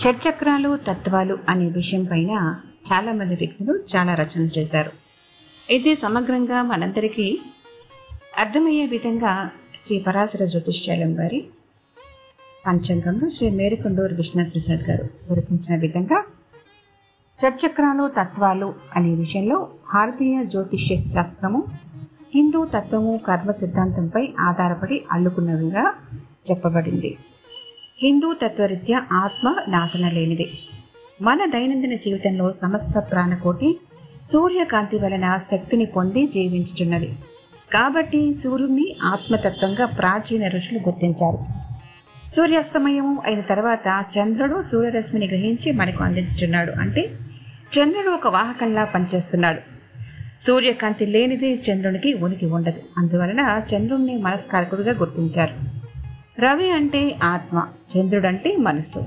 షట్చక్రాలు తత్వాలు అనే విషయం పైన చాలామంది వ్యక్తులు చాలా రచనలు చేశారు. ఇది సమగ్రంగా మనందరికీ అర్థమయ్యే విధంగా శ్రీ పరాశర జ్యోతిష్యాలం వారి పంచాంగంలో శ్రీ మేరుకొండూరు విష్ణుప్రసాద్ గారు గుర్తించిన విధంగా షట్చక్రాలు తత్వాలు అనే విషయంలో భారతీయ జ్యోతిష్య శాస్త్రము హిందూ తత్వము కర్మ సిద్ధాంతంపై ఆధారపడి అల్లుకున్నవిగా చెప్పబడింది. హిందూ తత్వరీత్యా ఆత్మ నాశన లేనిది మన దైనందిన జీవితంలో సమస్త ప్రాణకోటి సూర్యకాంతి వలన శక్తిని పొంది జీవించుచున్నది. కాబట్టి సూర్యుడిని ఆత్మతత్వంగా ప్రాచీన ఋషులు గుర్తించారు. సూర్యాస్తమయం అయిన తర్వాత చంద్రుడు సూర్యరశ్మిని గ్రహించి మనకు అందించుచున్నాడు. అంటే చంద్రుడు ఒక వాహకంలా పనిచేస్తున్నాడు. సూర్యకాంతి లేనిది చంద్రునికి ఉనికి ఉండదు. అందువలన చంద్రుణ్ణి మనస్కారకుడిగా గుర్తించారు. రవి అంటే ఆత్మ చంద్రుడు అంటే మనస్సు.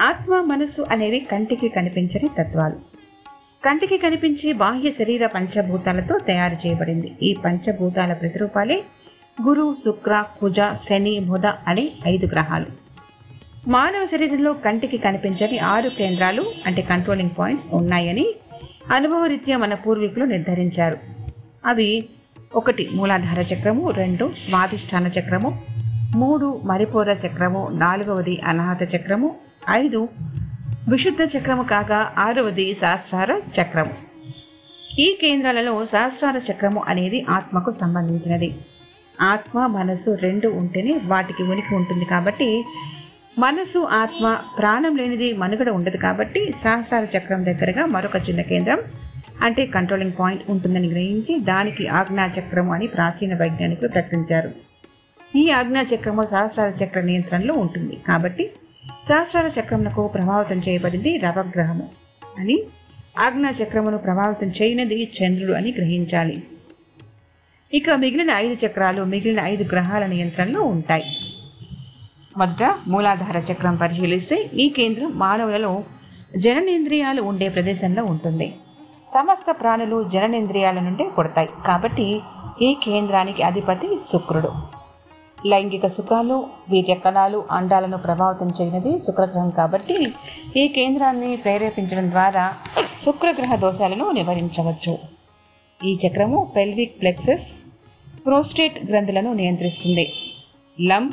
ఆత్మ మనస్సు అనేవి కంటికి కనిపించని తత్వాలు. కంటికి కనిపించే బాహ్య శరీర పంచభూతాలతో తయారు చేయబడింది. ఈ పంచభూతాల ప్రతిరూపాలే గురు శుక్ర కుజ శని బుధ అనే ఐదు గ్రహాలు. మానవ శరీరంలో కంటికి కనిపించని ఆరు కేంద్రాలు అంటే కంట్రోలింగ్ పాయింట్స్ ఉన్నాయని అనుభవరీత్యా మన పూర్వీకులు నిర్ధారించారు. అవి ఒకటి మూలాధార చక్రము రెండు స్వాధిష్టాన చక్రము మూడు మరిపోర చక్రము నాలుగవది అనాహత చక్రము ఐదు విశుద్ధ చక్రము కాగా ఆరవది సహస్రార చక్రము. ఈ కేంద్రాలలో సహస్రార చక్రము అనేది ఆత్మకు సంబంధించినది. ఆత్మ మనసు రెండు ఉంటేనే వాటికి ఉనికి ఉంటుంది కాబట్టి మనసు ఆత్మ ప్రాణం లేనిది మనుగడ ఉండదు కాబట్టి సహస్రార చక్రం దగ్గరగా మరొక చిన్న కేంద్రం అంటే కంట్రోలింగ్ పాయింట్ ఉంటుందని గ్రహించి దానికి ఆజ్ఞా చక్రము అని ప్రాచీన వైజ్ఞానికులు ప్రకటించారు. ఈ ఆజ్ఞా చక్రము సహస్రార చక్ర నియంత్రణలో ఉంటుంది. కాబట్టి సహస్రార చక్రమునకు ప్రభావితం చేయబడింది రవగ్రహము అని ఆజ్ఞా చక్రమును ప్రభావితం చేయనిది చంద్రుడు అని గ్రహించాలి. ఇక మిగిలిన ఐదు చక్రాలు మిగిలిన ఐదు గ్రహాల నియంత్రణలో ఉంటాయి. మొదట మూలాధార చక్రం పరిశీలిస్తే ఈ కేంద్రం మానవులలో జననేంద్రియాలు ఉండే ప్రదేశంలో ఉంటుంది. సమస్త ప్రాణులు జననేంద్రియాల నుండి పుడతాయి. కాబట్టి ఈ కేంద్రానికి అధిపతి శుక్రుడు. లైంగిక సుఖాలు వీర్య కణాలు అండాలను ప్రభావితం చేయనిది శుక్రగ్రహం కాబట్టి ఈ కేంద్రాన్ని ప్రేరేపించడం ద్వారా శుక్రగ్రహ దోషాలను నివారించవచ్చు. ఈ చక్రము పెల్విక్ ప్లెక్సెస్ ప్రోస్టేట్ గ్రంథులను నియంత్రిస్తుంది. లం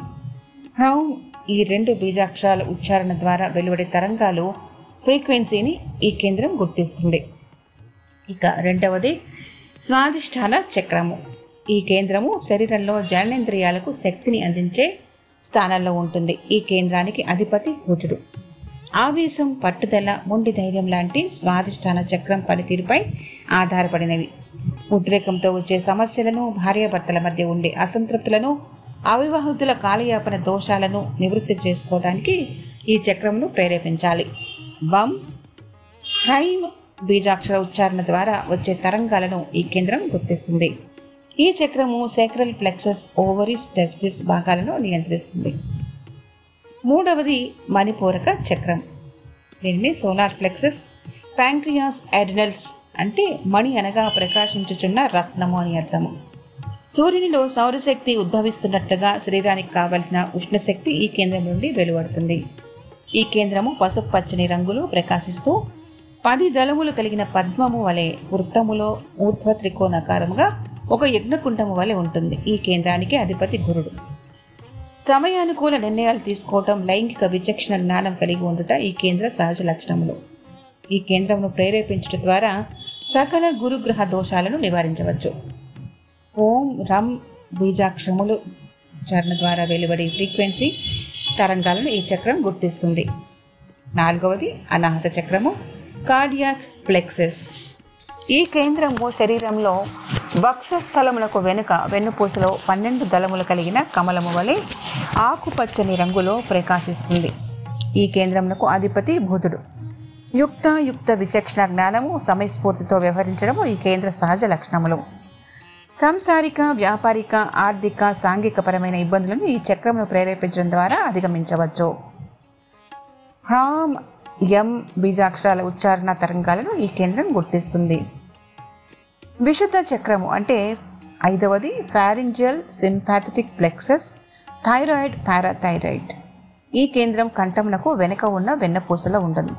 హ్రౌం ఈ రెండు బీజాక్షరాల ఉచ్చారణ ద్వారా వెలువడే తరంగాలు ఫ్రీక్వెన్సీని ఈ కేంద్రం గుర్తిస్తుంది. ఇక రెండవది స్వాదిష్టాన చక్రము. ఈ కేంద్రము శరీరంలో జననేంద్రియాలకు శక్తిని అందించే స్థానంలో ఉంటుంది. ఈ కేంద్రానికి అధిపతి కుజుడు ఆవేశం పట్టుదల మొండి ధైర్యం లాంటి స్వాధిష్టాన చక్రం పనితీరుపై ఆధారపడినవి. ఉద్రేకంతో వచ్చే సమస్యలను భార్యాభర్తల మధ్య ఉండే అసంతృప్తులను అవివాహితుల కాలయాపన దోషాలను నివృత్తి చేసుకోవడానికి ఈ చక్రమును ప్రేరేపించాలి. బం హ్రైమ్ బీజాక్షర ఉచ్చారణ ద్వారా వచ్చే తరంగాలను ఈ కేంద్రం గుర్తిస్తుంది. ఈ చక్రము సేక్రల్ ప్లెక్సస్ ఓవరీస్ టెస్టిస్ భాగాలను నియంత్రిస్తుంది. మూడవది మణిపూరక చక్రం. దీనిని సోలార్ ప్లెక్సస్ ప్యాంక్రియాస్ అడినల్స్ అంటే మణి అనగా ప్రకాశించుచున్న రత్నము అని అర్థము. సూర్యునిలో సౌరశక్తి ఉద్భవిస్తున్నట్లుగా శరీరానికి కావలసిన ఉష్ణశక్తి ఈ కేంద్రం నుండి వెలువడుతుంది. ఈ కేంద్రము పసుపు పచ్చని రంగులో ప్రకాశిస్తూ పది దళములు కలిగిన పద్మము వలె వృత్తములో ఊర్ధ్వ త్రికోణాకారముగా ఒక యజ్ఞకుండము వలె ఉంటుంది. ఈ కేంద్రానికి అధిపతి గురుడు. సమయానుకూల నిర్ణయాలు తీసుకోవటం లైంగిక విచక్షణ జ్ఞానం కలిగి ఉండుట ఈ కేంద్ర సహజ లక్షణములు. ఈ కేంద్రమును ప్రేరేపించడం ద్వారా సకల గురుగ్రహ దోషాలను నివారించవచ్చు. ఓం రం బీజాక్షములు చరణ ద్వారా వెలువడే ఫ్రీక్వెన్సీ తరంగాలను ఈ చక్రం గుర్తిస్తుంది. నాలుగవది అనాహత చక్రము కార్డియాక్ ఫ్లెక్సెస్ ఈ కేంద్రము శరీరంలో వక్షస్థలములకు వెనుక వెన్నుపూసలో పన్నెండు దళములు కలిగిన కమలము వలె ఆకుపచ్చని రంగులో ప్రకాశిస్తుంది. ఈ కేంద్రమునకు అధిపతి బుధుడు. యుక్త యుక్త విచక్షణ జ్ఞానము సమయస్ఫూర్తితో వ్యవహరించడము ఈ కేంద్ర సహజ లక్షణములు. సాంసారిక వ్యాపారిక ఆర్థిక సాంఘికపరమైన ఇబ్బందులను ఈ చక్రమును ప్రేరేపించడం ద్వారా అధిగమించవచ్చు. హ్రామ్ ఎం. బీజాక్షరాల ఉచ్చారణ తరంగాలను ఈ కేంద్రం గుర్తిస్తుంది. విశుద్ధ చక్రము అంటే ఐదవది pharyngeal sympathetic plexus thyroid parathyroid ఈ కేంద్రం కంఠమునకు వెనుక ఉన్న వెన్నపూసలో ఉండదు.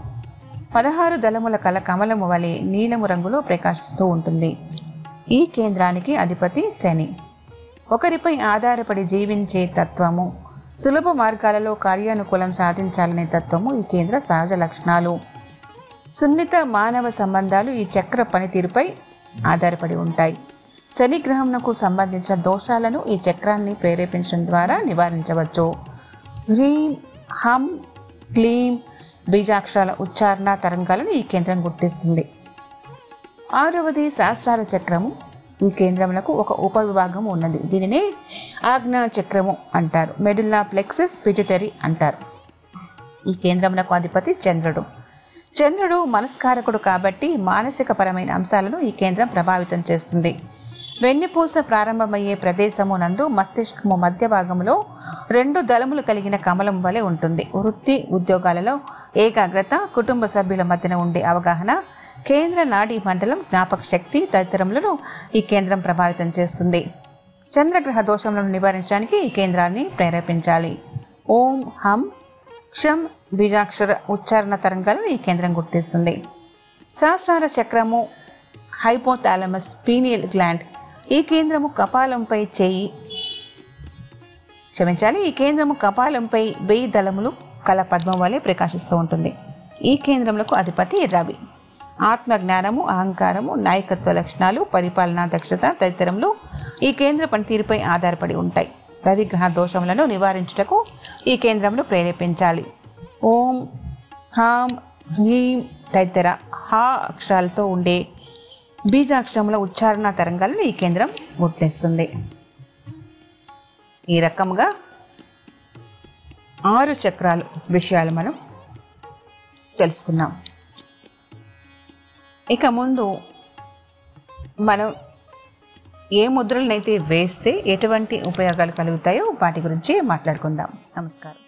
పదహారు దళముల కల కమలము వలె నీలము రంగులో ప్రకాశిస్తూ ఉంటుంది. ఈ కేంద్రానికి అధిపతి శని. ఒకరిపై ఆధారపడి జీవించే తత్వము సులభ మార్గాలలో కార్యానుకూలం సాధించాలనే తత్వము ఈ కేంద్ర సహజ లక్షణాలు. సున్నిత మానవ సంబంధాలు ఈ చక్ర పనితీరుపై ఆధారపడి ఉంటాయి. శని గ్రహంకు సంబంధించిన దోషాలను ఈ చక్రాన్ని ప్రేరేపించడం ద్వారా నివారించవచ్చు. హ్రీం హం క్లీం బీజాక్షరాల ఉచ్చారణ తరంగాలను ఈ కేంద్రం గుర్తిస్తుంది. ఆరవది శాస్త్రాల చక్రము. ఈ కేంద్రములకు ఒక ఉపవిభాగం ఉన్నది. దీనినే ఆజ్ఞా చక్రము అంటారు. మెడుల్లా ప్లెక్సస్ పిట్యుటరీ అంటారు. ఈ కేంద్రమునకు అధిపతి చంద్రుడు. చంద్రుడు మనస్కారకుడు కాబట్టి మానసిక పరమైన అంశాలను ఈ కేంద్రం ప్రభావితం చేస్తుంది. వెన్నుపూస ప్రారంభమయ్యే ప్రదేశము నందు మస్తిష్కము మధ్య భాగంలో రెండు దళములు కలిగిన కమలం వలె ఉంటుంది. వృత్తి ఉద్యోగాలలో ఏకాగ్రత కుటుంబ సభ్యుల మధ్యన ఉండే అవగాహన కేంద్ర నాడీ మండలం జ్ఞాపక శక్తి తదితరములను ఈ కేంద్రం ప్రభావితం చేస్తుంది. చంద్రగ్రహ దోషములను నివారించడానికి ఈ కేంద్రాన్ని ప్రేరేపించాలి. ఓం హం క్షం బీజాక్షర ఉచ్చారణ తరంగాలను ఈ కేంద్రం గుర్తిస్తుంది. సహస్రార చక్రము హైపోథాలమస్ పీనియల్ గ్లాండ్ ఈ కేంద్రము కపాలంపై చేయి. క్షమించాలి ఈ కేంద్రము కపాలంపై వెయ్యి దళములు కల పద్మం వలె ప్రకాశిస్తూ ఉంటుంది. ఈ కేంద్రములకు అధిపతి రవి. ఆత్మ జ్ఞానము అహంకారము నాయకత్వ లక్షణాలు పరిపాలనా దక్షత తదితరములు ఈ కేంద్ర పనితీరుపై ఆధారపడి ఉంటాయి. రవిగ్రహ దోషములను నివారించుటకు ఈ కేంద్రమును ప్రేరేపించాలి. ఓం హాం హ్రీం తదితర హా అక్షరాలతో ఉండే బీజాక్షరముల ఉచ్చారణ తరంగాలను ఈ కేంద్రం గుర్తిస్తుంది. ఈ రకముగా ఆరు చక్రాలు విషయాలు మనం తెలుసుకున్నాం ఇక ముందు మనం ఏ ముద్రలనైతే వేస్తే ఎటువంటి ఉపయోగాలు కలుగుతాయో వాటి గురించి మాట్లాడుకుందాం. నమస్కారం.